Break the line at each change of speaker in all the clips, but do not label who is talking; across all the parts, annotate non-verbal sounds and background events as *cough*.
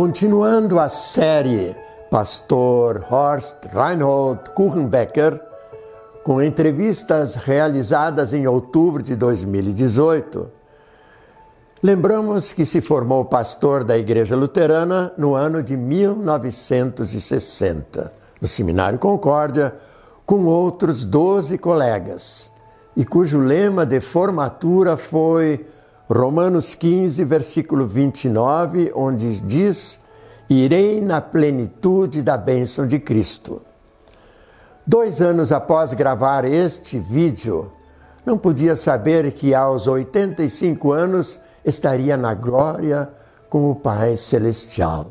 Continuando a série Pastor Horst Reinhold Kuchenbecker, com entrevistas realizadas em outubro de 2018, lembramos que se formou pastor da Igreja Luterana no ano de 1960, no Seminário Concórdia, com outros 12 colegas, e cujo lema de formatura foi Romanos 15, versículo 29, onde diz: Irei na plenitude da bênção de Cristo. Dois anos após gravar este vídeo, não podia saber que aos 85 anos estaria na glória com o Pai Celestial.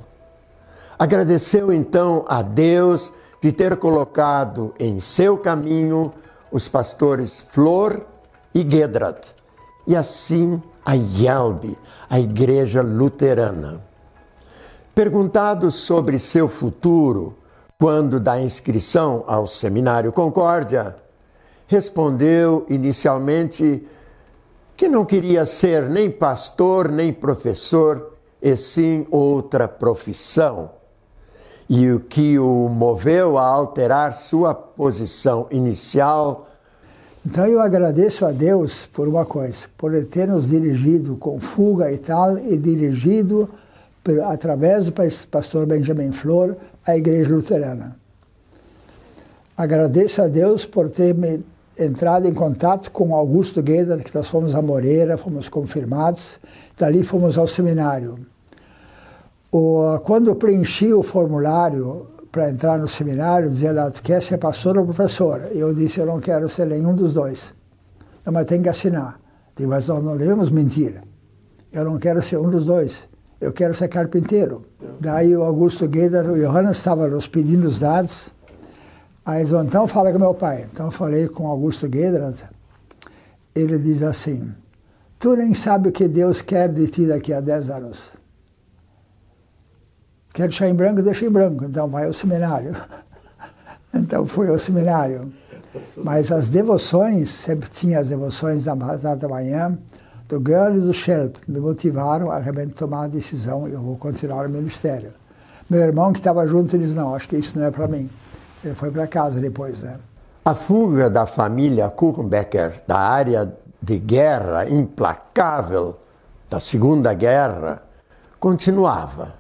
Agradeceu então a Deus de ter colocado em seu caminho os pastores Flor e Gedrat, e assim a Yelbe, a Igreja Luterana. Perguntado sobre seu futuro, quando da inscrição ao Seminário Concórdia, respondeu inicialmente que não queria ser nem pastor nem professor, e sim outra profissão. E o que o moveu a alterar sua posição inicial
então eu agradeço a Deus por uma coisa, por ele ter nos dirigido com fuga e tal, e dirigido através do pastor Benjamin Flor à Igreja Luterana. Agradeço a Deus por ter me entrado em contato com Augusto Gueda, que nós fomos a Moreira, fomos confirmados, dali fomos ao seminário. O, quando preenchi o formulário para entrar no seminário, dizia lá, tu quer ser pastor ou professor? Eu disse, eu não quero ser nenhum dos dois. Não, mas tem que assinar. Digo, mas nós não devemos mentir. Eu não quero ser um dos dois. Eu quero ser carpinteiro. Daí o Augusto Gueda, o Johannes estava nos pedindo os dados. Aí eles então fala com meu pai. Então eu falei com o Augusto Gueda. Ele diz assim, tu nem sabe o que Deus quer de ti daqui a 10 anos. Quer deixar em branco, deixa em branco. Então vai ao seminário. *laughs* Então fui ao seminário. Mas as devoções, sempre tinha as devoções da, da manhã, do Girl e do Shelp, me motivaram a realmente tomar a decisão, eu vou continuar o ministério. Meu irmão que estava junto disse, não, acho que isso não é para mim. Ele foi para casa depois, né?
A fuga da família Kuchenbecker da área de guerra implacável da Segunda Guerra continuava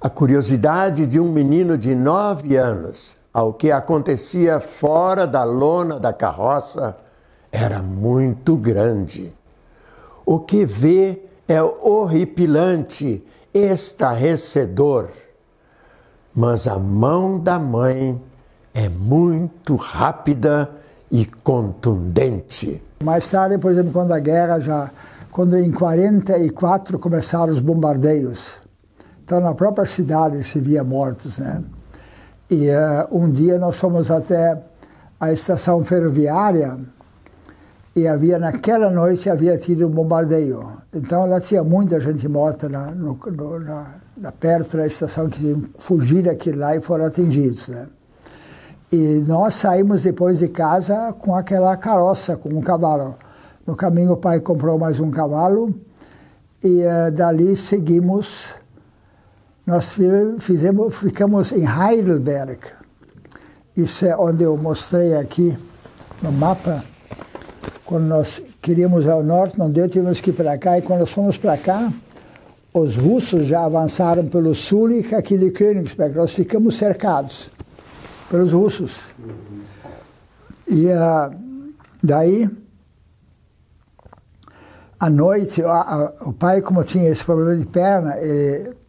a curiosidade de um menino de nove anos ao que acontecia fora da lona da carroça era muito grande. O que vê é horripilante, estarrecedor. Mas a mão da mãe é muito rápida e contundente.
Mais tarde, por exemplo, quando a guerra já, quando em 44 começaram os bombardeios, então, na própria cidade se via mortos, né? E uh, um dia nós fomos até a estação ferroviária e havia naquela noite havia tido um bombardeio. Então lá tinha muita gente morta na, no, no, na, na perto da estação que fugir daquilo lá e foram atingidos, né? E nós saímos depois de casa com aquela carroça, com um cavalo. No caminho o pai comprou mais um cavalo e uh, dali seguimos nós fizemos, ficamos em Heidelberg. Isso é onde eu mostrei aqui no mapa. Quando nós queríamos ao norte, não deu, tivemos que ir para cá. E quando nós fomos para cá, os russos já avançaram pelo sul e aqui de Königsberg. Nós ficamos cercados pelos russos. E uh, daí, à noite, o pai, como tinha esse problema de perna, ele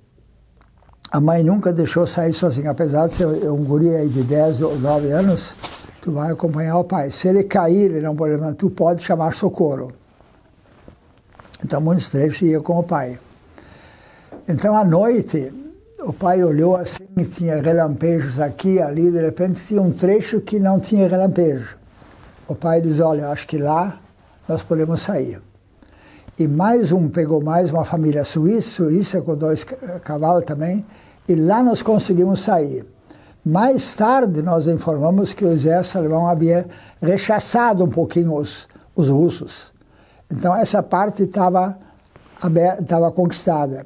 a mãe nunca deixou sair sozinha, apesar de ser um guri aí de 10 ou 9 anos, tu vai acompanhar o pai. Se ele cair, ele não pode levantar, tu pode chamar socorro. Então, muitos trechos ia com o pai. Então, à noite, o pai olhou assim, tinha relampejos aqui, ali, de repente tinha um trecho que não tinha relampejo. O pai diz, olha, acho que lá nós podemos sair. E mais um pegou mais uma família suíça, suíça com dois cavalos também, e lá nós conseguimos sair. Mais tarde nós informamos que o exército alemão havia rechaçado um pouquinho os, os russos. Então essa parte estava estava conquistada.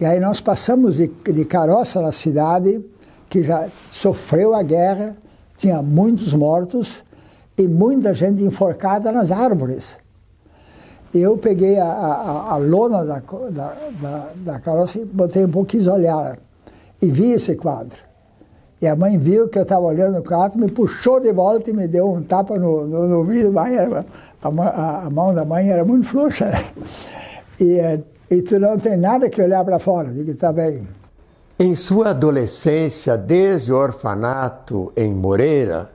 E aí nós passamos de, de carroça na cidade, que já sofreu a guerra, tinha muitos mortos e muita gente enforcada nas árvores. Eu peguei a, a, a lona da, da, da, da, carroça e botei um pouco olhar. E vi esse quadro. E a mãe viu que eu estava olhando o quadro, me puxou de volta e me deu um tapa no, no, no a, a, a, mão da mãe era muito frouxa. Né? E, eh, e tu não tem nada que olhar para fora. Digo, está bem.
Em sua adolescência, desde o orfanato em Moreira,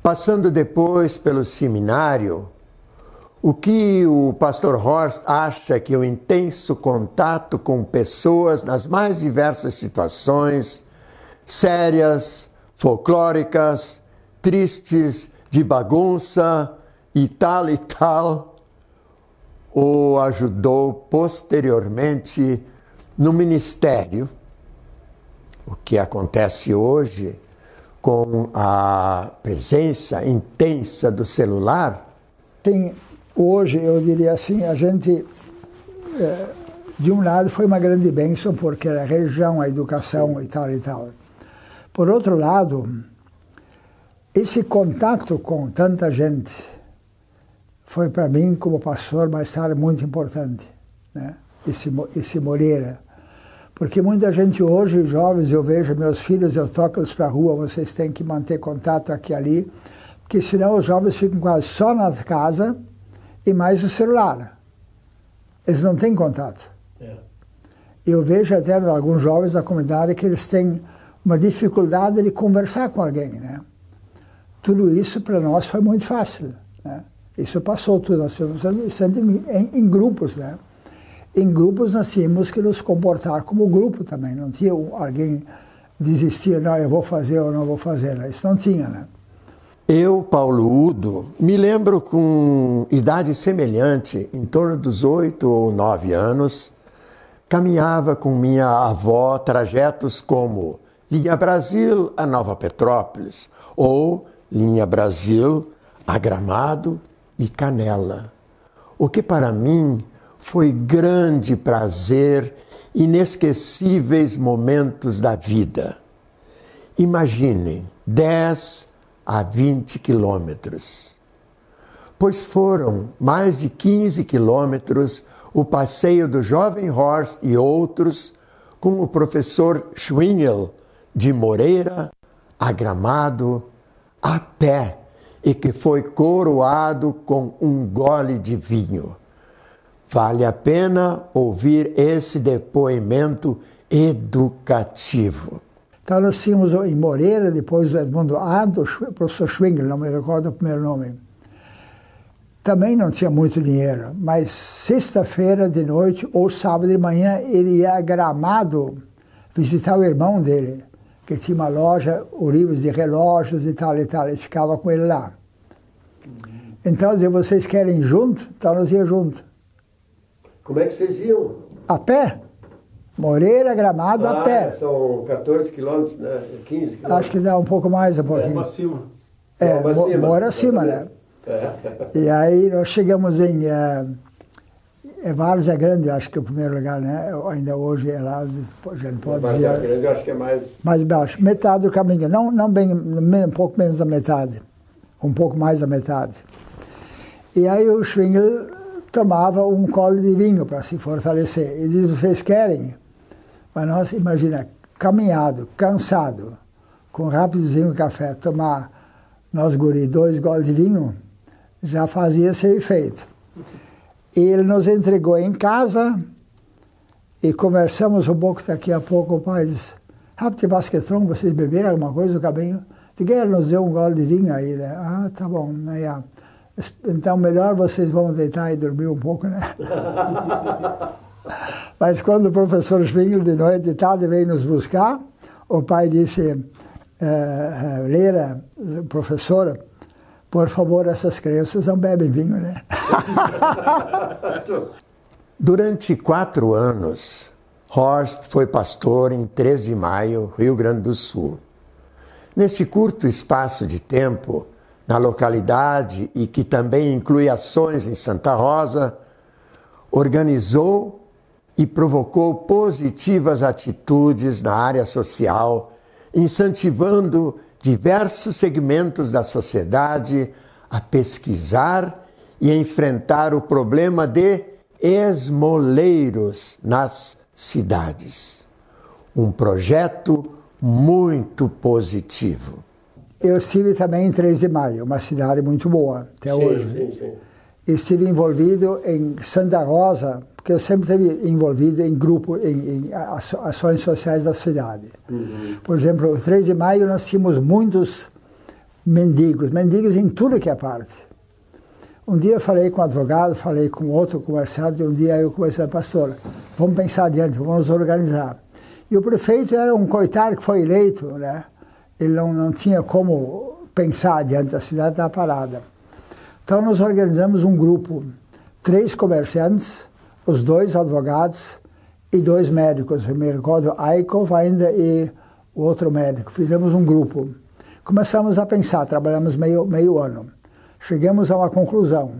passando depois pelo seminário, o que o pastor Horst acha que o intenso contato com pessoas nas mais diversas situações, sérias, folclóricas, tristes, de bagunça e tal e tal, o ajudou posteriormente no ministério o que acontece hoje com a presença intensa do celular?
Tem, hoje, eu diria assim, a gente, é, de um lado, foi uma grande bênção, porque a religião, a educação e tal e tal. Por outro lado, esse contato com tanta gente foi para mim, como pastor, mais tarde, muito importante. Né? Esse, esse Moreira porque muita gente hoje, jovens, eu vejo meus filhos, eu toco eles para a rua, vocês têm que manter contato aqui e ali, porque senão os jovens ficam quase só na casa e mais o celular. Eles não têm contato. É. Eu vejo até alguns jovens da comunidade que eles têm uma dificuldade de conversar com alguém. Né? Tudo isso para nós foi muito fácil. Né? Isso passou tudo, nós sempre em, em grupos. Né? em grupos nós tínhamos que nos comportar como grupo também. Não tinha alguém desistir, não, eu vou fazer ou não vou fazer. Isso não tinha, né?
Eu, Paulo Udo, me lembro com idade semelhante, em torno dos oito ou nove anos, caminhava com minha avó trajetos como Linha Brasil a Nova Petrópolis ou Linha Brasil a Gramado e Canela. O que para mim foi grande prazer, inesquecíveis momentos da vida. Imaginem 10 a 20 quilômetros. Pois foram mais de 15 quilômetros o passeio do jovem Horst e outros com o professor Schwingel de Moreira a Gramado a pé e que foi coroado com um gole de vinho. Vale a pena ouvir esse depoimento educativo.
Então, nós tínhamos em Moreira, depois o Edmundo Ado, o professor Schwingel, não me recordo o primeiro nome. Também não tinha muito dinheiro, mas sexta-feira de noite ou sábado de manhã ele ia a Gramado visitar o irmão dele, que tinha uma loja, Urives de relógios e tal e tal, e ficava com ele lá. Então, dizia, vocês querem ir junto? Então nós ia junto.
Como é que vocês iam?
A pé. Moreira, Gramado,
ah,
a pé.
São 14 quilômetros, né? 15 quilômetros.
Acho que dá um pouco mais, um pouquinho. É,
acima.
É, é mora acima, né? É. E aí nós chegamos em é, é Várzea Grande, acho que é o primeiro lugar, né? Ainda hoje é lá, a gente pode
Várzea dizer. Grande, acho que é mais...
Mais baixo. Metade do caminho, não, não bem, um pouco menos da metade. Um pouco mais da metade. E aí o Schwingel tomava um colo de vinho para se fortalecer. E diz, vocês querem? Mas nós, imagina, caminhado, cansado, com rápidozinho café, tomar nós guri dois goles de vinho, já fazia seu efeito. E ele nos entregou em casa e conversamos um pouco daqui a pouco. O pai disse, rápido basquetron, vocês beberam alguma coisa no caminho? Ele nos deu um gole de vinho aí, né? Ah, tá bom. Ah, então, melhor vocês vão deitar e dormir um pouco, né? *laughs* Mas quando o professor Schwingel, de noite e tarde, veio nos buscar, o pai disse, eh, Leira, professora, por favor, essas crianças não bebem vinho, né? *laughs*
Durante quatro anos, Horst foi pastor em 3 de maio, Rio Grande do Sul. Nesse curto espaço de tempo, na localidade e que também inclui ações em Santa Rosa, organizou e provocou positivas atitudes na área social, incentivando diversos segmentos da sociedade a pesquisar e enfrentar o problema de esmoleiros nas cidades. Um projeto muito positivo.
Eu estive também em 3 de Maio, uma cidade muito boa até sim, hoje. Sim, sim. Estive envolvido em Santa Rosa, porque eu sempre estive envolvido em grupo, em, em ações sociais da cidade. Uhum. Por exemplo, o 3 de Maio nós tínhamos muitos mendigos, mendigos em tudo que é parte. Um dia eu falei com um advogado, falei com outro comerciante, e um dia eu comecei, pastor, vamos pensar adiante, vamos nos organizar. E o prefeito era um coitado que foi eleito, né? Ele não, não tinha como pensar adiante, a cidade estava parada. Então nós organizamos um grupo, três comerciantes, os dois advogados e dois médicos. Eu me recordo Aikov ainda e o outro médico. Fizemos um grupo. Começamos a pensar, trabalhamos meio, meio ano. Chegamos a uma conclusão.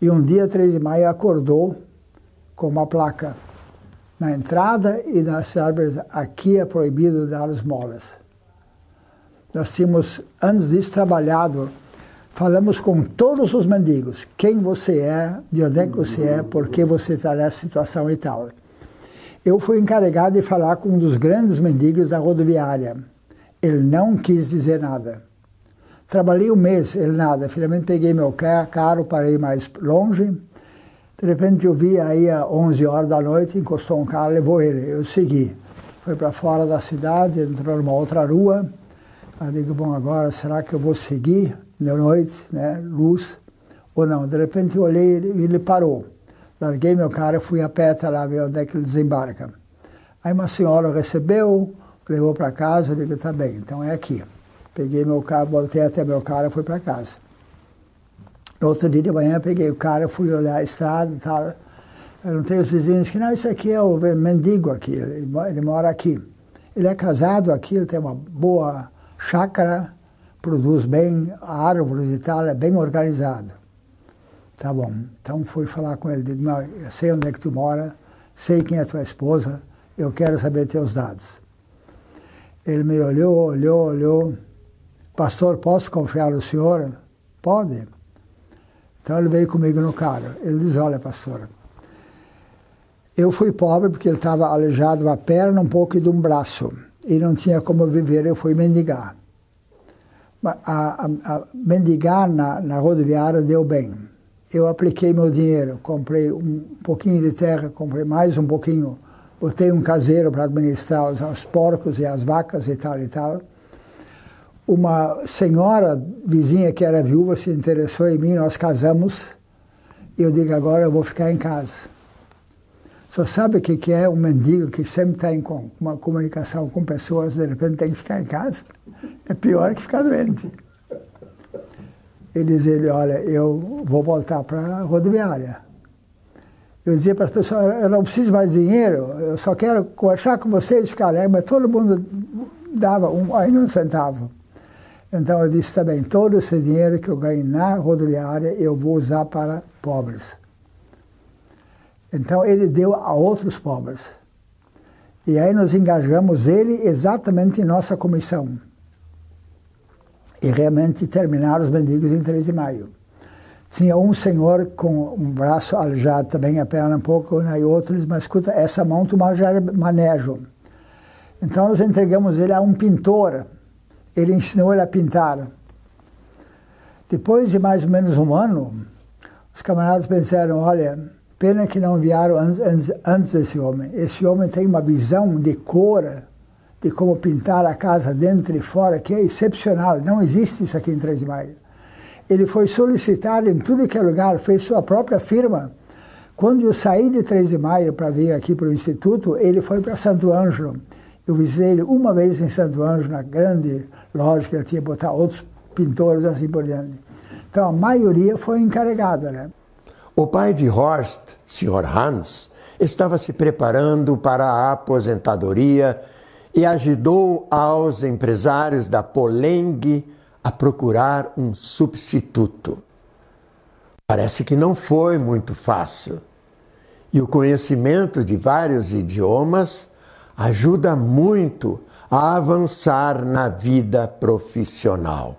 E um dia, 3 de maio, acordou com uma placa na entrada e nas árvores, aqui é proibido dar esmolas. Nós tínhamos, antes disso, trabalhado falamos com todos os mendigos, quem você é, de onde é que você é, por que você está nessa situação e tal. Eu fui encarregado de falar com um dos grandes mendigos da rodoviária. Ele não quis dizer nada. Trabalhei um mês, ele nada. Finalmente peguei meu carro, parei mais longe. De repente eu vi aí às 11 horas da noite, encostou um carro, levou ele. Eu segui. Foi para fora da cidade, entrou numa outra rua. Eu digo, bom, agora será que eu vou seguir? De noite, né, luz, ou não. De repente eu olhei e ele parou. Larguei meu carro fui a pé até lá ver onde é que ele desembarca. Aí uma senhora recebeu, levou para casa, eu disse, tá bem, então é aqui. Peguei meu carro, voltei até meu carro e fui para casa. No outro dia de manhã peguei o carro, fui olhar a estrada e tal. Perguntei aos vizinhos que não, isso aqui é o mendigo aqui, ele, ele mora aqui. Ele é casado aqui, ele tem uma boa chácara, produz bem árvores e tal, é bem organizado. Tá bom. Então fui falar com ele, disse, eu sei onde é que tu mora, sei quem é tua esposa, eu quero saber teus dados. Ele me olhou, olhou, olhou. Pastor, posso confiar no senhor? Pode. Então ele veio comigo no carro. Ele diz, olha, pastor, eu fui pobre porque ele estava aleijado uma perna, um pouco e de um braço. E não tinha como viver, eu fui mendigar a, a, a mendigar na, na rodoviária deu bem. Eu apliquei meu dinheiro, comprei um pouquinho de terra, comprei mais um pouquinho, botei um caseiro para administrar os, os porcos e as vacas e tal e tal. Uma senhora vizinha que era viúva se interessou em mim, nós casamos, eu digo, agora eu vou ficar em casa. Só sabe o que é um mendigo que sempre está em uma comunicação com pessoas, de repente tem que ficar em casa? É pior que ficar doente. Ele dizia, ele, olha, eu vou voltar para a rodoviária. Eu dizia para as pessoas, eu não preciso mais de dinheiro, eu só quero conversar com vocês, ficar alegre, mas todo mundo dava um, ainda um centavo. Então eu disse também, todo esse dinheiro que eu ganho na rodoviária eu vou usar para pobres. Então ele deu a outros pobres. E aí nós engajamos ele exatamente em nossa comissão. E realmente terminaram os mendigos em 3 de maio. Tinha um senhor com um braço aleijado também, a perna um pouco, né, e outros, mas escuta, essa mão tu já manejo. Então nós entregamos ele a um pintor. Ele ensinou ele a pintar. Depois de mais ou menos um ano, os camaradas pensaram, olha, Pena que não enviaram antes, antes, antes esse homem. Esse homem tem uma visão de cor, de como pintar a casa dentro e fora, que é excepcional. Não existe isso aqui em Três de Maio. Ele foi solicitado em tudo que é lugar, fez sua própria firma. Quando eu saí de Três de Maio para vir aqui para o Instituto, ele foi para Santo Ângelo. Eu visitei ele uma vez em Santo Ângelo, na grande loja que ele tinha botar outros pintores assim por diante. Então a maioria foi encarregada, né?
O pai de Horst, Sr. Hans, estava se preparando para a aposentadoria e ajudou aos empresários da Poleng a procurar um substituto. Parece que não foi muito fácil. E o conhecimento de vários idiomas ajuda muito a avançar na vida profissional.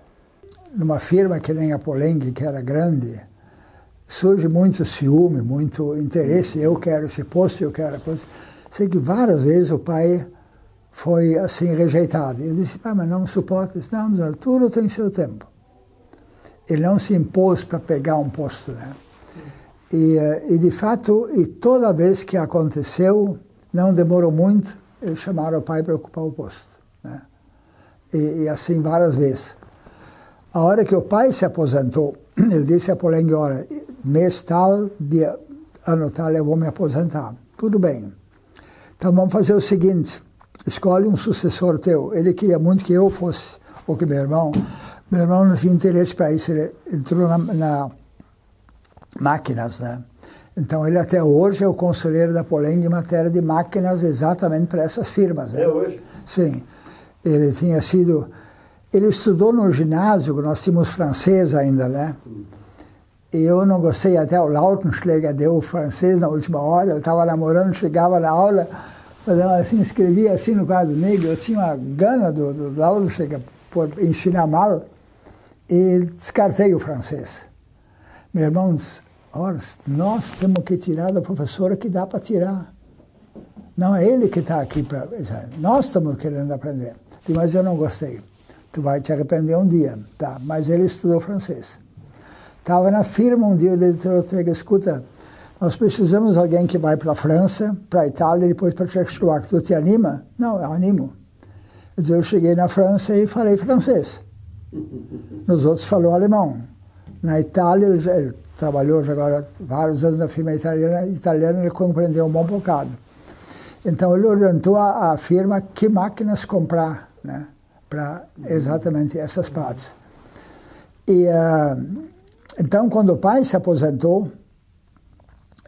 Numa firma que nem a Polengue, que era grande, surge muito ciúme, muito interesse. Eu quero esse posto, eu quero posto. Sei que várias vezes o pai foi assim rejeitado. Eu disse, ah, mas não suporta. Não, não, tudo tem seu tempo. Ele não se impôs para pegar um posto, né? E, eh, e, de fato, e toda vez que aconteceu, não demorou muito, eles chamaram o pai para ocupar o posto. Né? E, e, assim várias vezes. A hora que o pai se aposentou, *clears throat* ele disse a Polengue, olha, mês tal, dia, ano tal, eu vou me aposentar. Tudo bem. Então vamos fazer o seguinte, escolhe um sucessor teu. Ele queria muito que eu fosse, ou que meu irmão. Meu irmão não tinha interesse para isso, ele entrou na, na máquinas, né? Então ele até hoje é o conselheiro da Poleng em matéria de máquinas exatamente para essas firmas. Né?
É hoje?
Sim. Ele tinha sido... Ele estudou no ginásio, nós tínhamos francês ainda, né? Eu não gostei, até o Lautenschläger deu francês na última hora, ele estava namorando, chegava na aula, assim, escrevia assim no quadro negro, eu tinha uma gana do, do Lautenschläger por ensinar mal, e descartei o francês. Meu irmão disse, nós temos que tirar da professora que dá para tirar. Não é ele que está aqui para. Nós estamos querendo aprender. Mas eu não gostei. Tu vai te arrepender um dia. Tá, mas ele estudou francês. Estava na firma um dia, o diretor chega, escuta, nós precisamos de alguém que vai para a França, para a Itália e depois para a Tchecoslováquia. Tu te anima? Não, eu animo. Eu cheguei na França e falei francês. Nos outros falou alemão. Na Itália, ele, ele trabalhou já agora vários anos na firma italiana, italiana ele compreendeu um bom bocado. Então ele orientou a, a firma que máquinas comprar, né, para exatamente essas partes. E uh, então quando o pai se aposentou,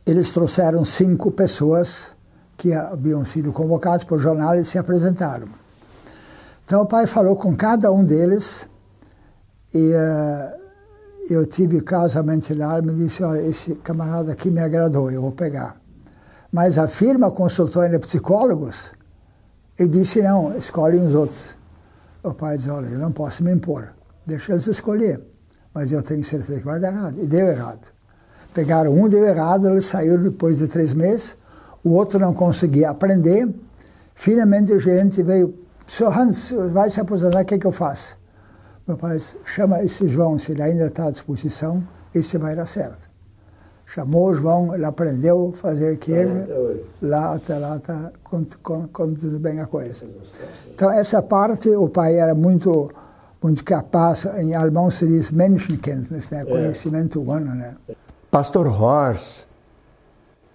eles trouxeram cinco pessoas que haviam sido convocados por jornal e se apresentaram. Então o pai falou com cada um deles e uh, eu tive casamento lá, me disse, olha, esse camarada aqui me agradou, eu vou pegar. Mas a firma consultou ainda psicólogos e disse, não, escolhe os outros. O pai disse, olha, eu não posso me impor, deixa eles escolher. Mas eu tenho certeza que vai dar errado. E deu errado. Pegaram um, deu errado, eles saíram depois de três meses, o outro não conseguia aprender. Finalmente o gerente veio, senhor Hans, vai se aposentar, o que, é que eu faço? Meu pai disse, chama esse João, se ele ainda está à disposição, esse vai dar certo. Chamou o João, ele aprendeu a fazer queijo, lá até lá está tudo bem a coisa. Então essa parte o pai era muito muito capaz, em alemão se diz Menschenkenntnis, né? Conhecimento humano. Né?
Pastor Horst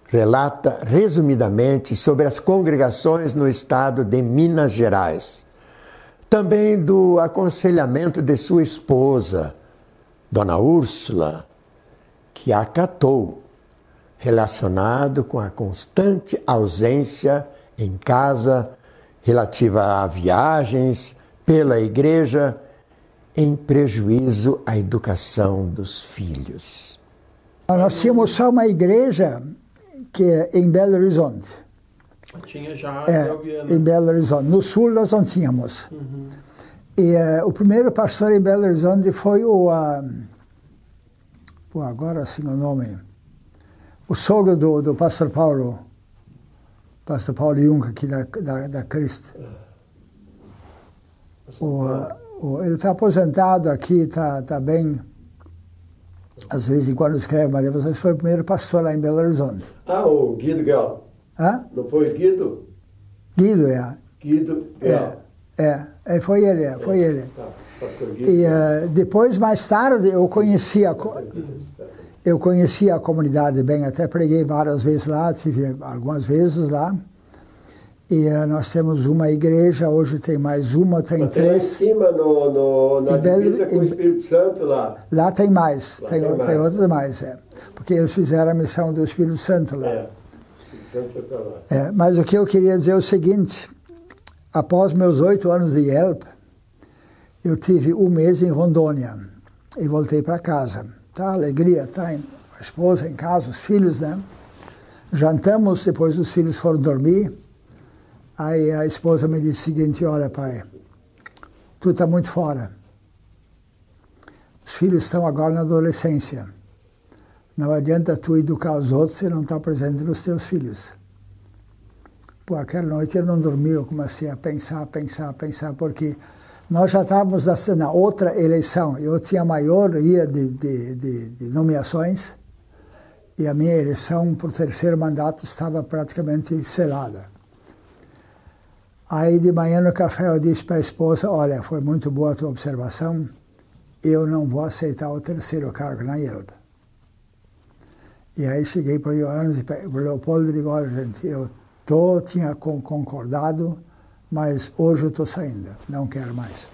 relata resumidamente sobre as congregações no estado de Minas Gerais também do aconselhamento de sua esposa, Dona Úrsula, que acatou, relacionado com a constante ausência em casa relativa a viagens pela igreja, em prejuízo à educação dos filhos.
Nós tínhamos só uma igreja que é em Belo Horizonte.
Tinha já
é, em Belo Horizonte. No sul nós não tínhamos. Uhum. E uh, o primeiro pastor em Belo Horizonte foi o. Uh, pô, agora sim o nome. O sogro do, do pastor Paulo. Pastor Paulo Jung, aqui da, da, da Cristo. O, uh, o, ele está aposentado aqui, está tá bem. Às vezes, em quando escreve, Maria, você foi o primeiro pastor lá em Belo Horizonte.
Ah, o Guido Galo.
Hã?
Não foi Guido?
Guido, é.
Guido
É, é, é foi ele, é, foi ele. Tá, e uh, depois, mais tarde, eu conhecia, eu conhecia a comunidade bem, até preguei várias vezes lá, tive algumas vezes lá. E uh, nós temos uma igreja, hoje tem mais uma, tem
Mas
três.
Tem lá em cima, no, no, na divisa com o Espírito Santo lá.
Lá tem mais, lá tem, tem, mais. tem outras mais, é. Porque eles fizeram a missão do Espírito Santo lá.
É.
É, mas o que eu queria dizer é o seguinte: após meus oito anos de Yelp, eu tive um mês em Rondônia e voltei para casa. Tá, alegria, tá, a esposa em casa, os filhos, né? Jantamos, depois os filhos foram dormir. Aí a esposa me disse o seguinte: Olha, pai, tu está muito fora. Os filhos estão agora na adolescência. Não adianta tu educar os outros se não está presente nos teus filhos. Pô, aquela noite eu não dormi, eu comecei a pensar, pensar, pensar, porque nós já estávamos na outra eleição. Eu tinha a maioria de, de, de, de nomeações e a minha eleição o terceiro mandato estava praticamente selada. Aí de manhã no café eu disse para a esposa, olha, foi muito boa a tua observação, eu não vou aceitar o terceiro cargo na IELB. E aí cheguei para o Johannes e para o Leopoldo e digo, olha gente, eu tô, tinha concordado, mas hoje eu estou saindo, não quero mais.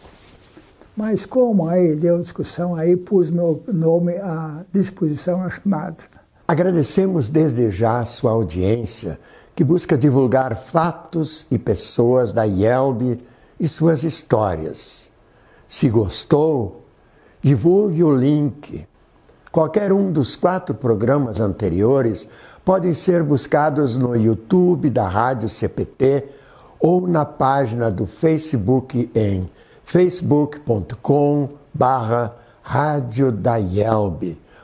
Mas como aí deu discussão, aí pus meu nome à disposição à chamada.
Agradecemos desde já a sua audiência, que busca divulgar fatos e pessoas da IELB e suas histórias. Se gostou, divulgue o link. Qualquer um dos quatro programas anteriores podem ser buscados no YouTube da Rádio CPT ou na página do Facebook em facebook.com barra Rádio.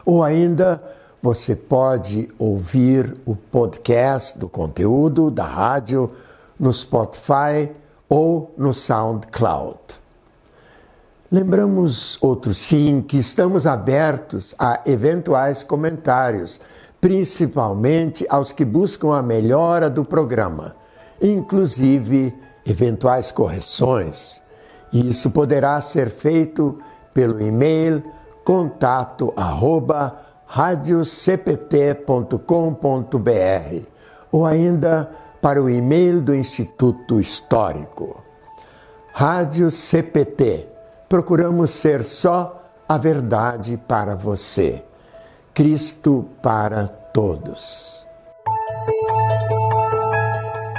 Ou ainda você pode ouvir o podcast do conteúdo da rádio no Spotify ou no SoundCloud. Lembramos, outro sim, que estamos abertos a eventuais comentários principalmente aos que buscam a melhora do programa, inclusive eventuais correções. Isso poderá ser feito pelo e-mail contato arroba radiocpt.com.br ou ainda para o e-mail do Instituto Histórico. Rádio CPT. Procuramos ser só a verdade para você. Cristo para todos.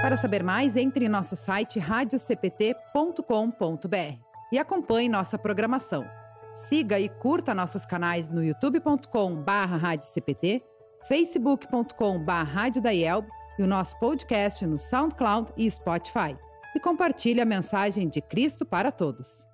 Para saber mais, entre em nosso site radiocpt.com.br e acompanhe nossa programação. Siga e curta nossos canais no youtube.com/radiocpt, facebook.com/radiodaielb e o nosso podcast no SoundCloud e Spotify. E compartilhe a mensagem de Cristo para todos.